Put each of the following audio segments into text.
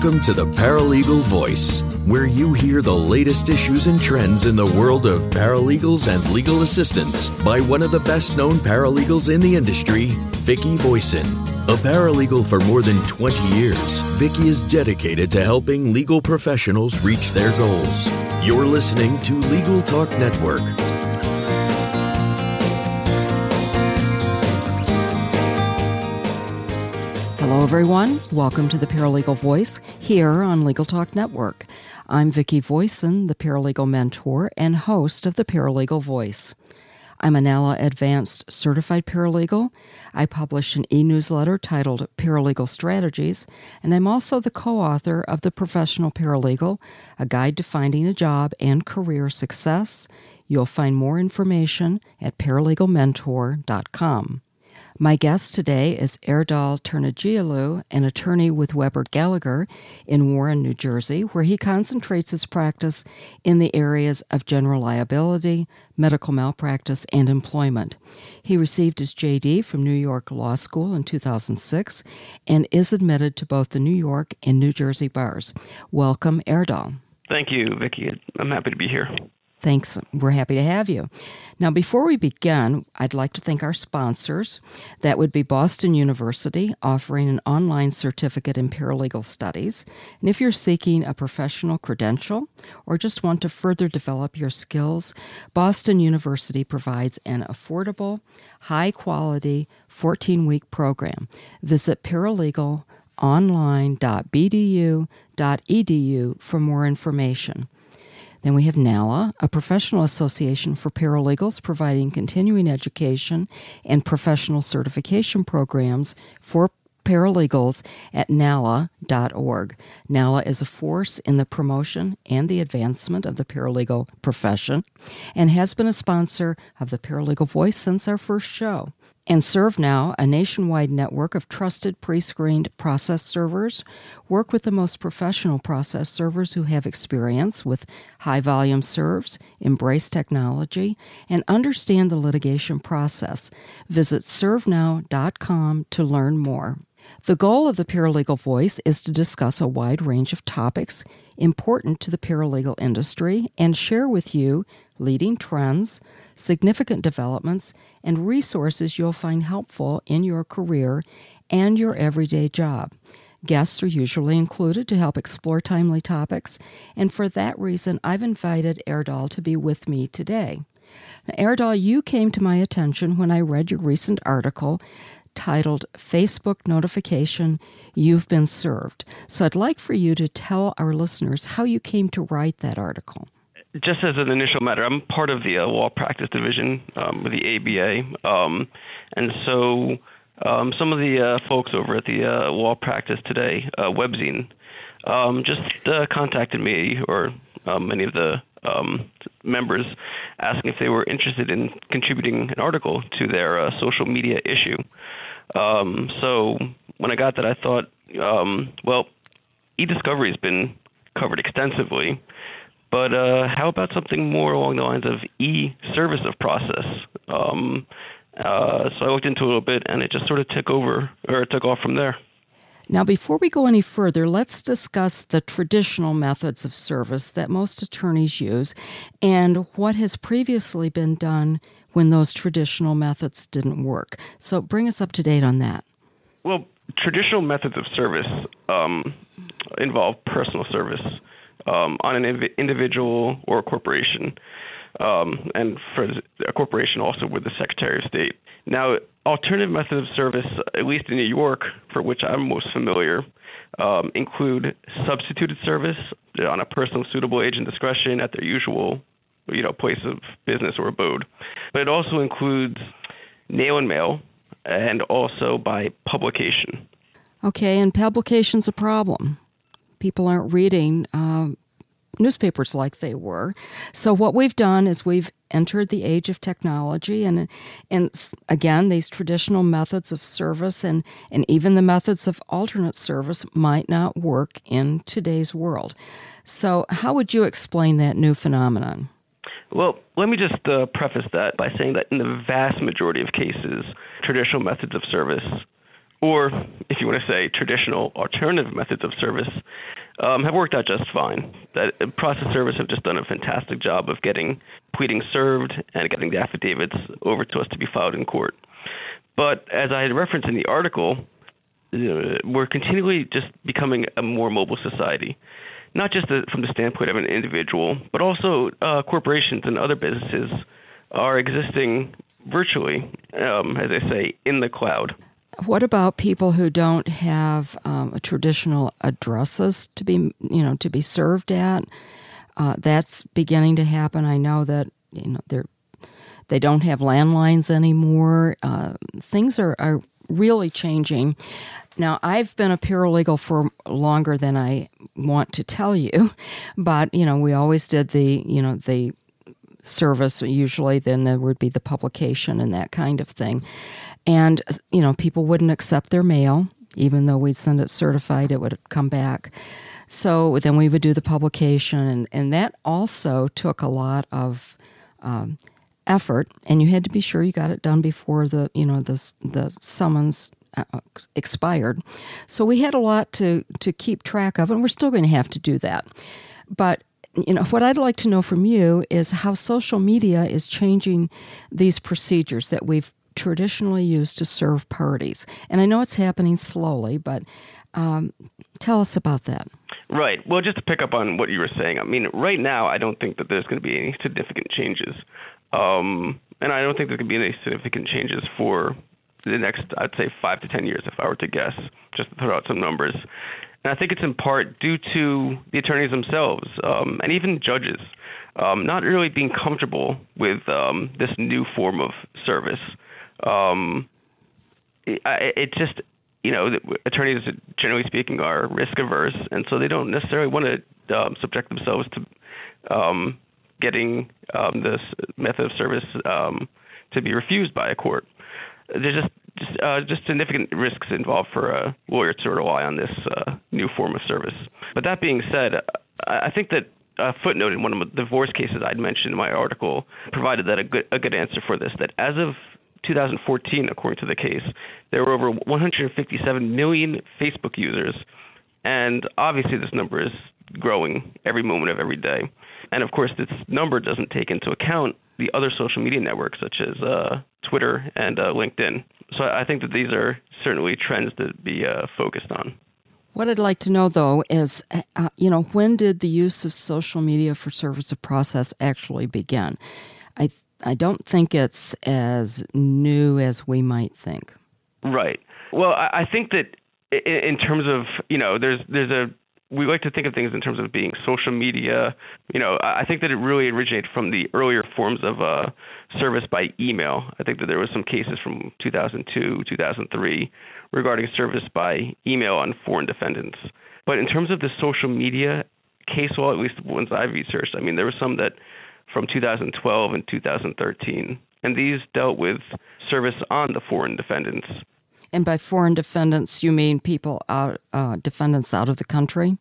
Welcome to the Paralegal Voice, where you hear the latest issues and trends in the world of paralegals and legal assistance by one of the best known paralegals in the industry, Vicki Voisin. A paralegal for more than 20 years, Vicki is dedicated to helping legal professionals reach their goals. You're listening to Legal Talk Network. Hello, everyone. Welcome to the Paralegal Voice here on Legal Talk Network. I'm Vicki Voisin, the paralegal mentor and host of the Paralegal Voice. I'm an NALA Advanced Certified Paralegal. I publish an e newsletter titled Paralegal Strategies, and I'm also the co author of The Professional Paralegal, a guide to finding a job and career success. You'll find more information at paralegalmentor.com. My guest today is Erdal Turnacioglu, an attorney with Weber Gallagher in Warren, New Jersey, where he concentrates his practice in the areas of general liability, medical malpractice, and employment. He received his JD from New York Law School in 2006 and is admitted to both the New York and New Jersey bars. Welcome, Erdal. Thank you, Vicki. I'm happy to be here. Thanks. We're happy to have you. Now, before we begin, I'd like to thank our sponsors. That would be Boston University, offering an online certificate in paralegal studies. And if you're seeking a professional credential or just want to further develop your skills, Boston University provides an affordable, high quality 14 week program. Visit paralegalonline.bu.edu for more information. Then we have NALA, a professional association for paralegals providing continuing education and professional certification programs for paralegals at NALA.org. NALA is a force in the promotion and the advancement of the paralegal profession and has been a sponsor of the Paralegal Voice since our first show and ServeNow, a nationwide network of trusted pre screened process servers, work with the most professional process servers who have experience with high volume serves, embrace technology, and understand the litigation process. Visit servenow.com to learn more. The goal of the Paralegal Voice is to discuss a wide range of topics important to the paralegal industry and share with you leading trends, significant developments, and resources you'll find helpful in your career and your everyday job. Guests are usually included to help explore timely topics, and for that reason, I've invited Erdal to be with me today. Now, Erdal, you came to my attention when I read your recent article titled Facebook Notification You've Been Served. So I'd like for you to tell our listeners how you came to write that article just as an initial matter, I'm part of the uh, law practice division um, with the ABA, um, and so um, some of the uh, folks over at the uh, law practice today, uh, Webzine, um, just uh, contacted me or um, many of the um, members asking if they were interested in contributing an article to their uh, social media issue. So when I got that, I thought, well, e-discovery has been covered extensively. But uh, how about something more along the lines of e-service of process? Um, uh, so I looked into it a little bit, and it just sort of took over or took off from there. Now, before we go any further, let's discuss the traditional methods of service that most attorneys use and what has previously been done when those traditional methods didn't work. So, bring us up to date on that. Well, traditional methods of service um, involve personal service um, on an individual or a corporation, um, and for a corporation also with the Secretary of State. Now, alternative methods of service, at least in New York, for which I'm most familiar, um, include substituted service on a personal suitable agent discretion at their usual, you know, place of business or abode. But it also includes nail and mail, and also by publication. Okay, and publication's a problem people aren't reading uh, newspapers like they were. So what we've done is we've entered the age of technology, and and again, these traditional methods of service and and even the methods of alternate service might not work in today's world. So how would you explain that new phenomenon? Well, let me just uh, preface that by saying that in the vast majority of cases, traditional methods of service or if you want to say traditional alternative methods of service, um, have worked out just fine. That process service have just done a fantastic job of getting pleading served and getting the affidavits over to us to be filed in court. But as I had referenced in the article, uh, we're continually just becoming a more mobile society, not just from the standpoint of an individual, but also uh, corporations and other businesses are existing virtually, um, as I say, in the cloud. What about people who don't have um, traditional addresses to be, you know, to be served at? Uh, that's beginning to happen. I know that you know they're they don't have landlines anymore. Uh, things are, are really changing. Now, I've been a paralegal for longer than I want to tell you, but you know, we always did the you know the service usually. Then there would be the publication and that kind of thing. And, you know, people wouldn't accept their mail, even though we'd send it certified, it would come back. So then we would do the publication, and, and that also took a lot of um, effort, and you had to be sure you got it done before the you know the the summons uh, expired. So we had a lot to to keep track of, and we're still going to have to do that. But you know what I'd like to know from you is how social media is changing these procedures that we've traditionally used to serve parties. And I know it's happening slowly, but um, tell us about that. Right. Well, just to pick up on what you were saying, I mean, right now, I don't think that there's going to be any significant changes. Um, and I don't think there could be any significant changes for the next, I'd say, five to 10 years, if I were to guess, just to throw out some numbers. And I think it's in part due to the attorneys themselves um, and even judges um, not really being comfortable with um, this new form of service um, it, it just you know attorneys generally speaking are risk averse, and so they don't necessarily want to um, subject themselves to um, getting um, this method of service um, to be refused by a court. There's just just, uh, just significant risks involved for a lawyer to rely on this uh, new form of service. But that being said, I think that a footnote in one of the divorce cases I'd mentioned in my article provided that a good a good answer for this. That as of 2014, according to the case, there were over 157 million Facebook users, and obviously this number is growing every moment of every day. And of course, this number doesn't take into account the other social media networks such as uh, Twitter and uh, LinkedIn. So I think that these are certainly trends to be uh, focused on. What I'd like to know, though, is uh, you know when did the use of social media for service of process actually begin? I I don't think it's as new as we might think. Right. Well, I, think that in terms of you know, there's there's a we like to think of things in terms of being social media. You know, I think that it really originated from the earlier forms of uh, service by email. I think that there was some cases from 2002, 2003 regarding service by email on foreign defendants. But in terms of the social media case law, at least the ones I've researched, I mean, there were some that from 2012 and 2013, and these dealt with service on the foreign defendants. And by foreign defendants, you mean people out, uh, defendants out of the country?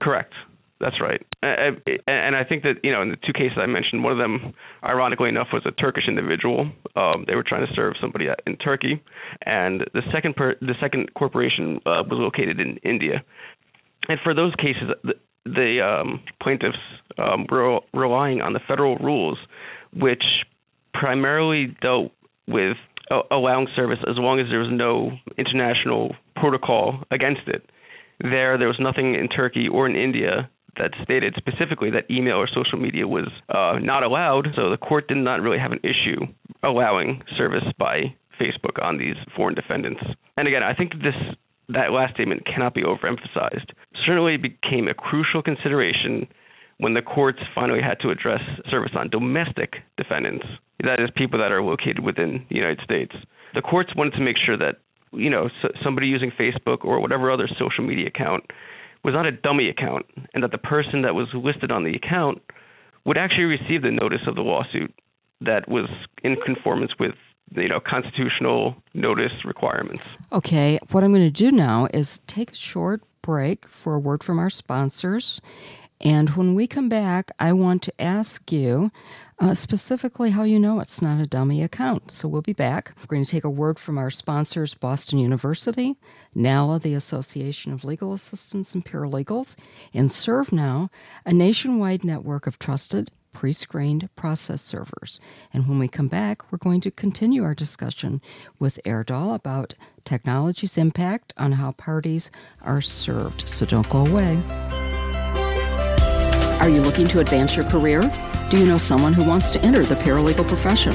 Correct. That's right. And I think that, you know, in the two cases I mentioned, one of them, ironically enough, was a Turkish individual. Um, they were trying to serve somebody in Turkey. And the second, per, the second corporation uh, was located in India. And for those cases, the um, plaintiffs um, were relying on the federal rules, which primarily dealt with allowing service as long as there was no international protocol against it. There, there was nothing in Turkey or in India that stated specifically that email or social media was uh, not allowed, so the court did not really have an issue allowing service by Facebook on these foreign defendants. And again, I think this that last statement cannot be overemphasized. Certainly became a crucial consideration when the courts finally had to address service on domestic defendants, that is, people that are located within the United States. The courts wanted to make sure that, you know, somebody using Facebook or whatever other social media account was not a dummy account, and that the person that was listed on the account would actually receive the notice of the lawsuit that was in conformance with you know constitutional notice requirements. Okay, what I'm going to do now is take a short break for a word from our sponsors, And when we come back, I want to ask you uh, specifically how you know it's not a dummy account. So we'll be back. We're going to take a word from our sponsors, Boston University, NALA, the Association of Legal Assistants and Paralegals, and ServeNow, a nationwide network of trusted pre screened process servers. And when we come back, we're going to continue our discussion with Erdal about technology's impact on how parties are served. So don't go away. Are you looking to advance your career? Do you know someone who wants to enter the paralegal profession?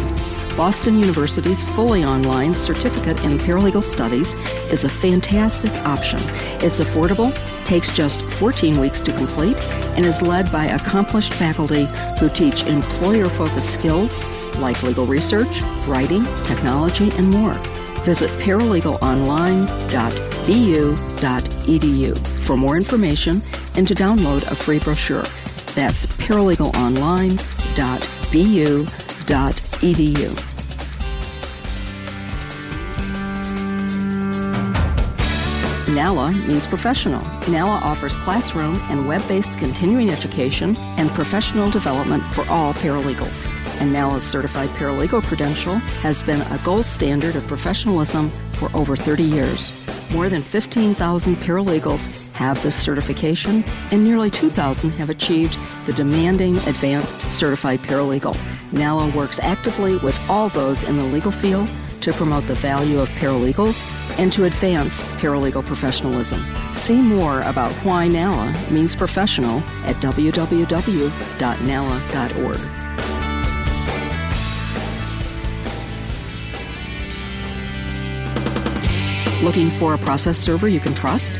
Boston University's fully online certificate in paralegal studies is a fantastic option. It's affordable, takes just 14 weeks to complete, and is led by accomplished faculty who teach employer focused skills like legal research, writing, technology, and more. Visit paralegalonline.bu.edu for more information and to download a free brochure. That's paralegalonline.bu.edu. NALA means professional. NALA offers classroom and web based continuing education and professional development for all paralegals. And NALA's certified paralegal credential has been a gold standard of professionalism for over 30 years. More than 15,000 paralegals have this certification, and nearly 2,000 have achieved the demanding advanced certified paralegal. NALA works actively with all those in the legal field to promote the value of paralegals and to advance paralegal professionalism. See more about why NALA means professional at www.nala.org. Looking for a process server you can trust?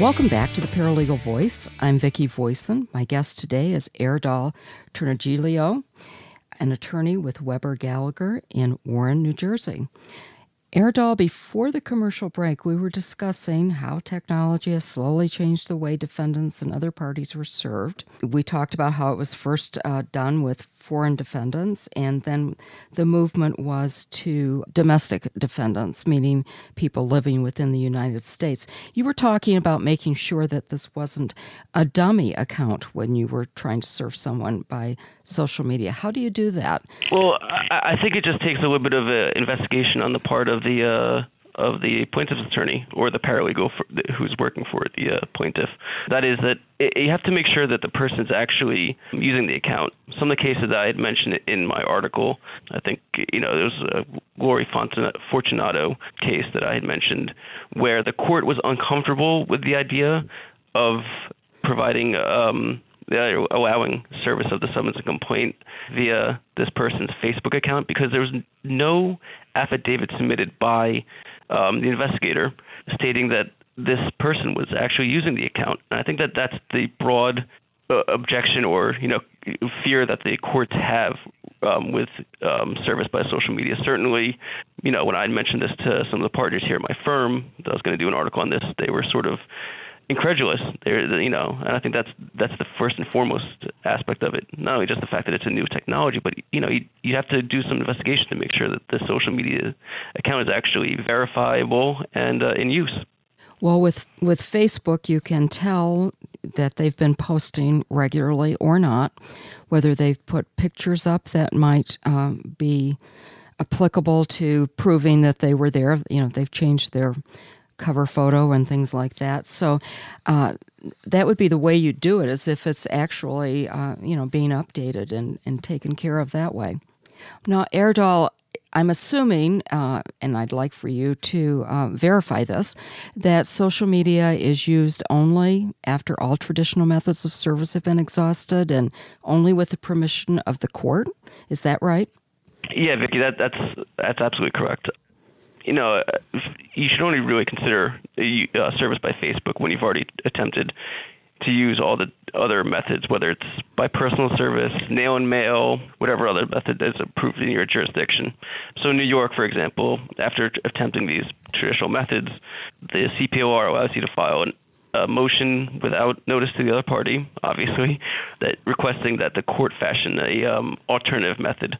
Welcome back to the Paralegal Voice. I'm Vicki Voisin. My guest today is Erdal Turnacioglu, an attorney with Weber Gallagher in Warren, New Jersey. Erdal, before the commercial break, we were discussing how technology has slowly changed the way defendants and other parties were served. We talked about how it was first uh, done with foreign defendants, and then the movement was to domestic defendants, meaning people living within the United States. You were talking about making sure that this wasn't a dummy account when you were trying to serve someone by social media. How do you do that? Well, I, think it just takes a little bit of an investigation on the part of the. Uh of the plaintiff's attorney or the paralegal for, who's working for the uh, plaintiff. That is that it, you have to make sure that the person is actually using the account. Some of the cases that I had mentioned in my article, I think you know there was a Glory Fortunato case that I had mentioned where the court was uncomfortable with the idea of providing um, allowing service of the summons and complaint via this person's Facebook account because there was no affidavit submitted by um, the investigator stating that this person was actually using the account. And I think that that's the broad uh, objection or you know fear that the courts have um, with um, service by social media. Certainly, you know when I mentioned this to some of the partners here at my firm, that I was going to do an article on this. They were sort of incredulous. They're, you know, and I think that's that's the first and foremost aspect of it. Not only just the fact that it's a new technology, but you know, you you have to do some investigation to make sure that the social media account is actually verifiable and uh, in use. Well, with with Facebook, you can tell that they've been posting regularly or not, whether they've put pictures up that might um, be applicable to proving that they were there. You know, they've changed their cover photo and things like that. So uh, that would be the way you do it, as if it's actually uh, you know being updated and, and taken care of that way. Now, Erdal, I'm assuming, uh, and I'd like for you to uh, verify this, that social media is used only after all traditional methods of service have been exhausted and only with the permission of the court. Is that right? Yeah, Vicki, that, that's that's absolutely correct you know, you should only really consider uh, service by Facebook when you've already attempted to use all the other methods, whether it's by personal service, nail and mail, whatever other method is approved in your jurisdiction. So, New York, for example, after attempting these traditional methods, the CPLR allows you to file an a motion without notice to the other party, obviously, that requesting that the court fashion a um, alternative method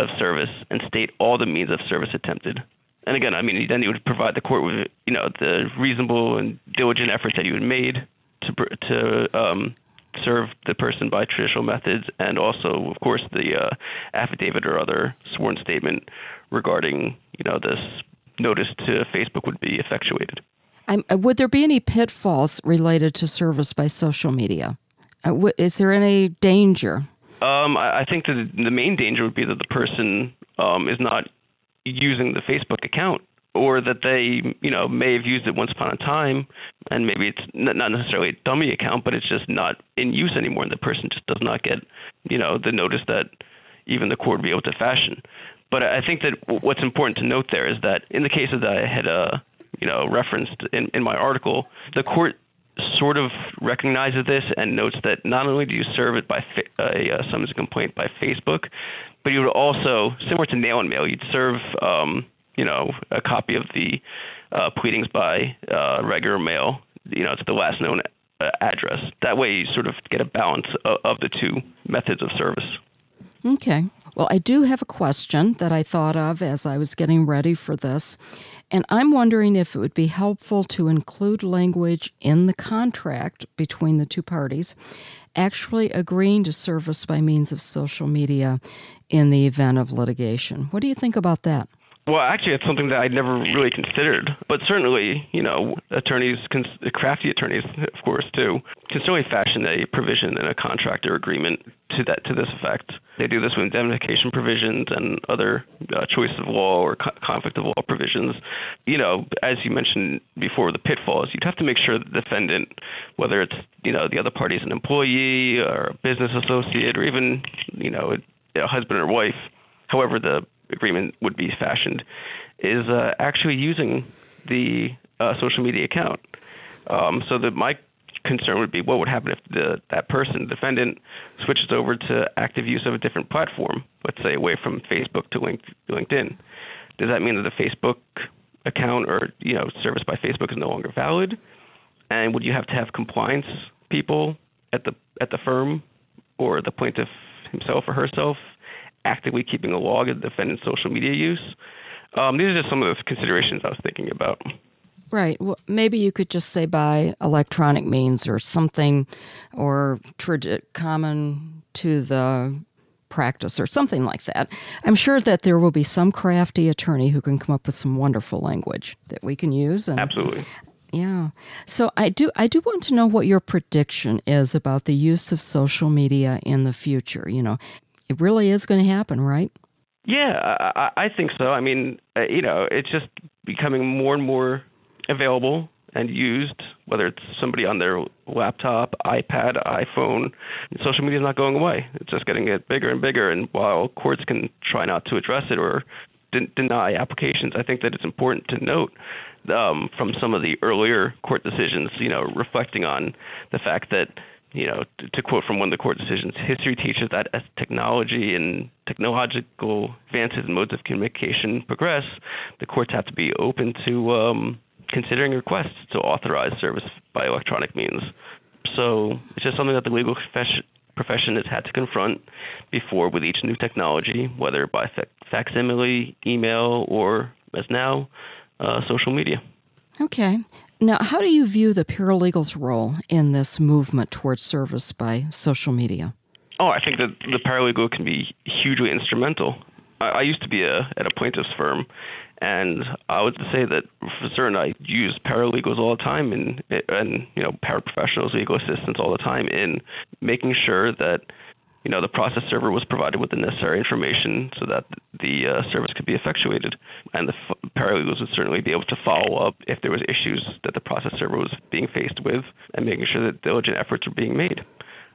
of service and state all the means of service attempted. And again, I mean, then you would provide the court with, you know, the reasonable and diligent efforts that you had made to to um, serve the person by traditional methods, and also, of course, the uh, affidavit or other sworn statement regarding, you know, this notice to Facebook would be effectuated. Uh, would there be any pitfalls related to service by social media? Uh, w- is there any danger? Um, I, I think that the main danger would be that the person um, is not using the Facebook account or that they, you know, may have used it once upon a time, and maybe it's not necessarily a dummy account, but it's just not in use anymore, and the person just does not get, you know, the notice that even the court would be able to fashion. But I think that what's important to note there is that in the cases that I had, uh, you know, referenced in, in my article, the court sort of recognizes this and notes that not only do you serve it by fa- a uh, summons complaint by Facebook, but you would also, similar to nail and mail, you'd serve um, you know, a copy of the uh, pleadings by uh, regular mail, you know, to the last known uh, address. That way, you sort of get a balance of, of the two methods of service. Okay. Well, I do have a question that I thought of as I was getting ready for this, and I'm wondering if it would be helpful to include language in the contract between the two parties actually agreeing to service by means of social media in the event of litigation. What do you think about that? Well, actually, it's something that I'd never really considered. But certainly, you know, attorneys, can, crafty attorneys, of course, too, can certainly fashion a provision in a contract or agreement to that to this effect. They do this with indemnification provisions and other uh, choice of law or co- conflict of law provisions. You know, as you mentioned before, the pitfalls. You'd have to make sure the defendant, whether it's you know the other party is an employee or a business associate or even you know a, a husband or wife, however the agreement would be fashioned is uh, actually using the uh, social media account. Um, so that my concern would be what would happen if the, that person, defendant, switches over to active use of a different platform, let's say away from Facebook to LinkedIn. Does that mean that the Facebook account or you know service by Facebook is no longer valid? And would you have to have compliance people at the at the firm or the plaintiff himself or herself actively keeping a log of the defendant's social media use. Um, these are just some of the considerations I was thinking about. Right. Well, maybe you could just say by electronic means or something, or common to the practice or something like that. I'm sure that there will be some crafty attorney who can come up with some wonderful language that we can use. And, Absolutely. Yeah. So I do I do want to know what your prediction is about the use of social media in the future. You know, it really is going to happen, right? Yeah, I, I think so. I mean, uh, you know, it's just becoming more and more available and used, whether it's somebody on their laptop, iPad, iPhone. Social media is not going away. It's just getting it bigger and bigger. And while courts can try not to address it or de- deny applications, I think that it's important to note um, from some of the earlier court decisions, you know, reflecting on the fact that you know, to, to, quote from one of the court decisions, history teaches that as technology and technological advances and modes of communication progress, the courts have to be open to um, considering requests to authorize service by electronic means. So it's just something that the legal profession, has had to confront before with each new technology, whether by facsimile, email, or as now, uh, social media. Okay. Now, how do you view the paralegal's role in this movement towards service by social media? Oh, I think that the paralegal can be hugely instrumental. I, I used to be a, at a plaintiff's firm, and I would say that for certain I use paralegals all the time and and you know paraprofessionals, legal assistants all the time in making sure that you know, the process server was provided with the necessary information so that the uh, service could be effectuated. And the f- paralegals would certainly be able to follow up if there was issues that the process server was being faced with and making sure that diligent efforts were being made.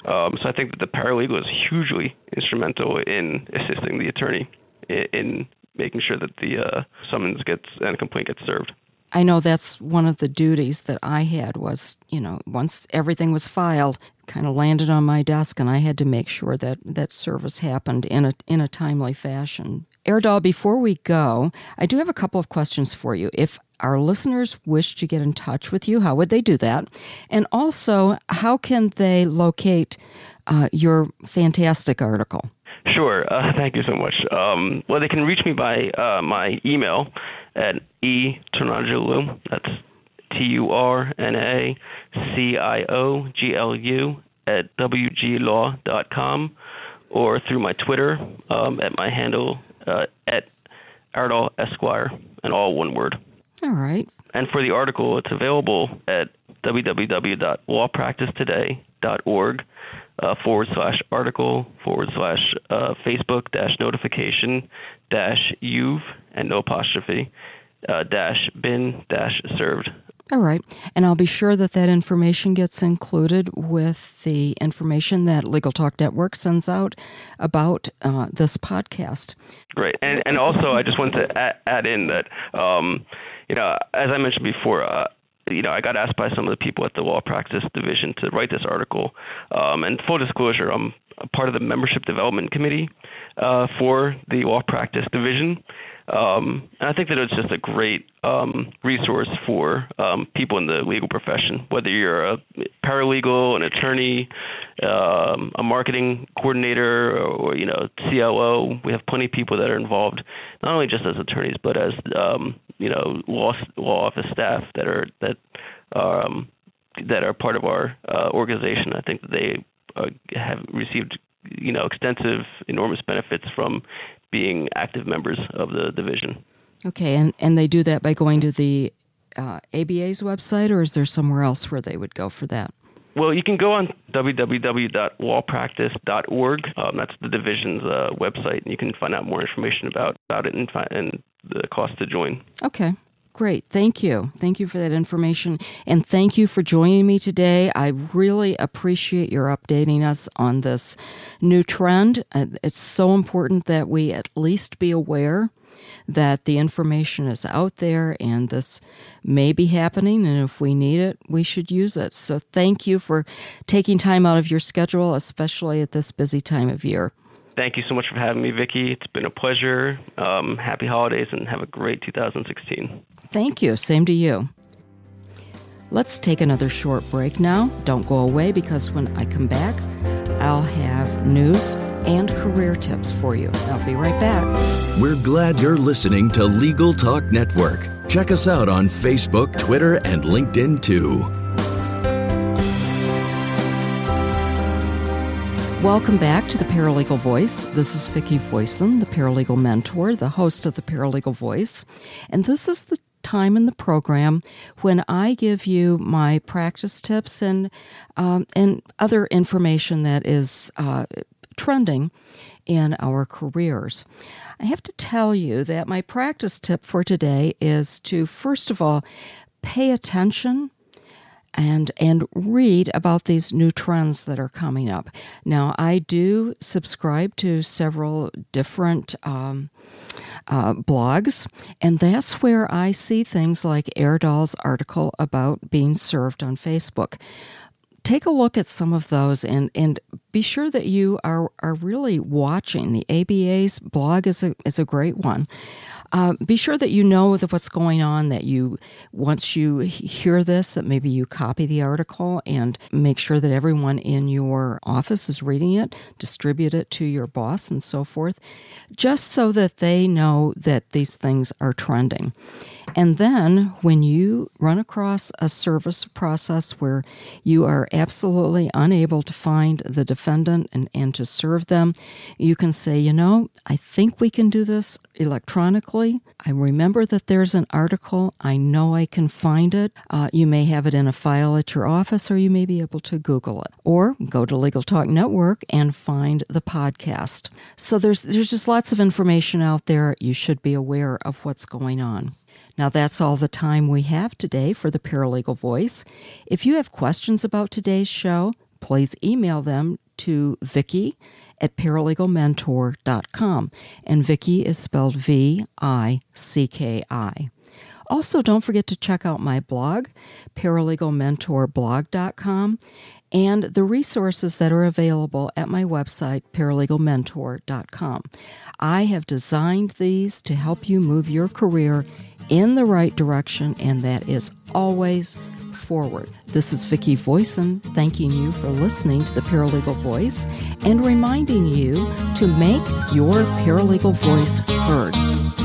Um, so I think that the paralegal is hugely instrumental in assisting the attorney in, in making sure that the uh, summons gets and complaint gets served. I know that's one of the duties that I had was, you know, once everything was filed, kind of landed on my desk and I had to make sure that that service happened in a in a timely fashion. Erdal, before we go, I do have a couple of questions for you. If our listeners wish to get in touch with you, how would they do that? And also, how can they locate uh, your fantastic article? Sure. Uh, thank you so much. Um, well, they can reach me by uh, my email at e Turnacioglu. That's T U R N A C I O G L U at wglaw.com or through my Twitter um, at my handle uh, at Erdal Esquire, and all one word. All right. And for the article, it's available at www.lawpracticetoday.org uh, forward slash article forward slash uh, Facebook dash notification dash you've and no apostrophe uh, dash been dash served. All right. And I'll be sure that that information gets included with the information that Legal Talk Network sends out about uh, this podcast. Great. And, and also, I just want to add, add in that, um, you know, as I mentioned before, uh, you know, I got asked by some of the people at the Law Practice Division to write this article. Um, and full disclosure, I'm part of the Membership Development Committee uh, for the Law Practice Division. Um, and I think that it's just a great um, resource for um, people in the legal profession, whether you're a paralegal, an attorney, um, a marketing coordinator, or, or, you know CLO. We have plenty of people that are involved, not only just as attorneys, but as um, you know law law office staff that are that um, that are part of our uh, organization. I think they uh, have received you know extensive, enormous benefits from being active members of the division. Okay, and, and they do that by going to the uh, ABA's website, or is there somewhere else where they would go for that? Well, you can go on www.lawpractice.org. Um, that's the division's uh, website, and you can find out more information about, about it and, find, and the cost to join. Okay. Great. Thank you. Thank you for that information. And thank you for joining me today. I really appreciate your updating us on this new trend. Uh, it's so important that we at least be aware that the information is out there and this may be happening. And if we need it, we should use it. So thank you for taking time out of your schedule, especially at this busy time of year. Thank you so much for having me, Vicki. It's been a pleasure. Um, happy holidays and have a great 2016. Thank you. Same to you. Let's take another short break now. Don't go away because when I come back, I'll have news and career tips for you. I'll be right back. We're glad you're listening to Legal Talk Network. Check us out on Facebook, Twitter, and LinkedIn too. Welcome back to the Paralegal Voice. This is Vicki Voisin, the paralegal mentor, the host of the Paralegal Voice. And this is the time in the program when I give you my practice tips and um, and other information that is uh, trending in our careers. I have to tell you that my practice tip for today is to first of all pay attention and and read about these new trends that are coming up. Now, I do subscribe to several different um, uh, blogs, and that's where I see things like Erdal's article about being served on Facebook. Take a look at some of those and, and be sure that you are, are really watching. The ABA's blog is a, is a great one. Uh, be sure that you know that what's going on. That you, once you hear this, that maybe you copy the article and make sure that everyone in your office is reading it. Distribute it to your boss and so forth, just so that they know that these things are trending. And then when you run across a service process where you are absolutely unable to find the defendant and, and to serve them, you can say, you know, I think we can do this electronically. I remember that there's an article. I know I can find it. Uh, you may have it in a file at your office, or you may be able to Google it, or go to Legal Talk Network and find the podcast. So there's there's just lots of information out there. You should be aware of what's going on. Now, that's all the time we have today for the Paralegal Voice. If you have questions about today's show, please email them to Vicki at paralegalmentor.com. And Vicki is spelled V I C K I. Also, don't forget to check out my blog, paralegalmentorblog.com, and the resources that are available at my website, paralegalmentor.com. I have designed these to help you move your career in the right direction, and that is always forward. This is Vicki Voisin thanking you for listening to the Paralegal Voice and reminding you to make your paralegal voice heard.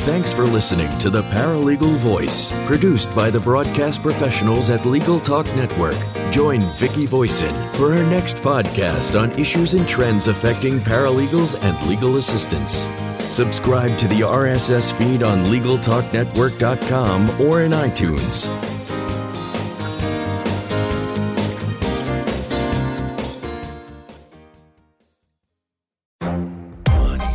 Thanks for listening to The Paralegal Voice, produced by the broadcast professionals at Legal Talk Network. Join Vicki Voisin for her next podcast on issues and trends affecting paralegals and legal assistants. Subscribe to the RSS feed on LegalTalkNetwork.com or in iTunes.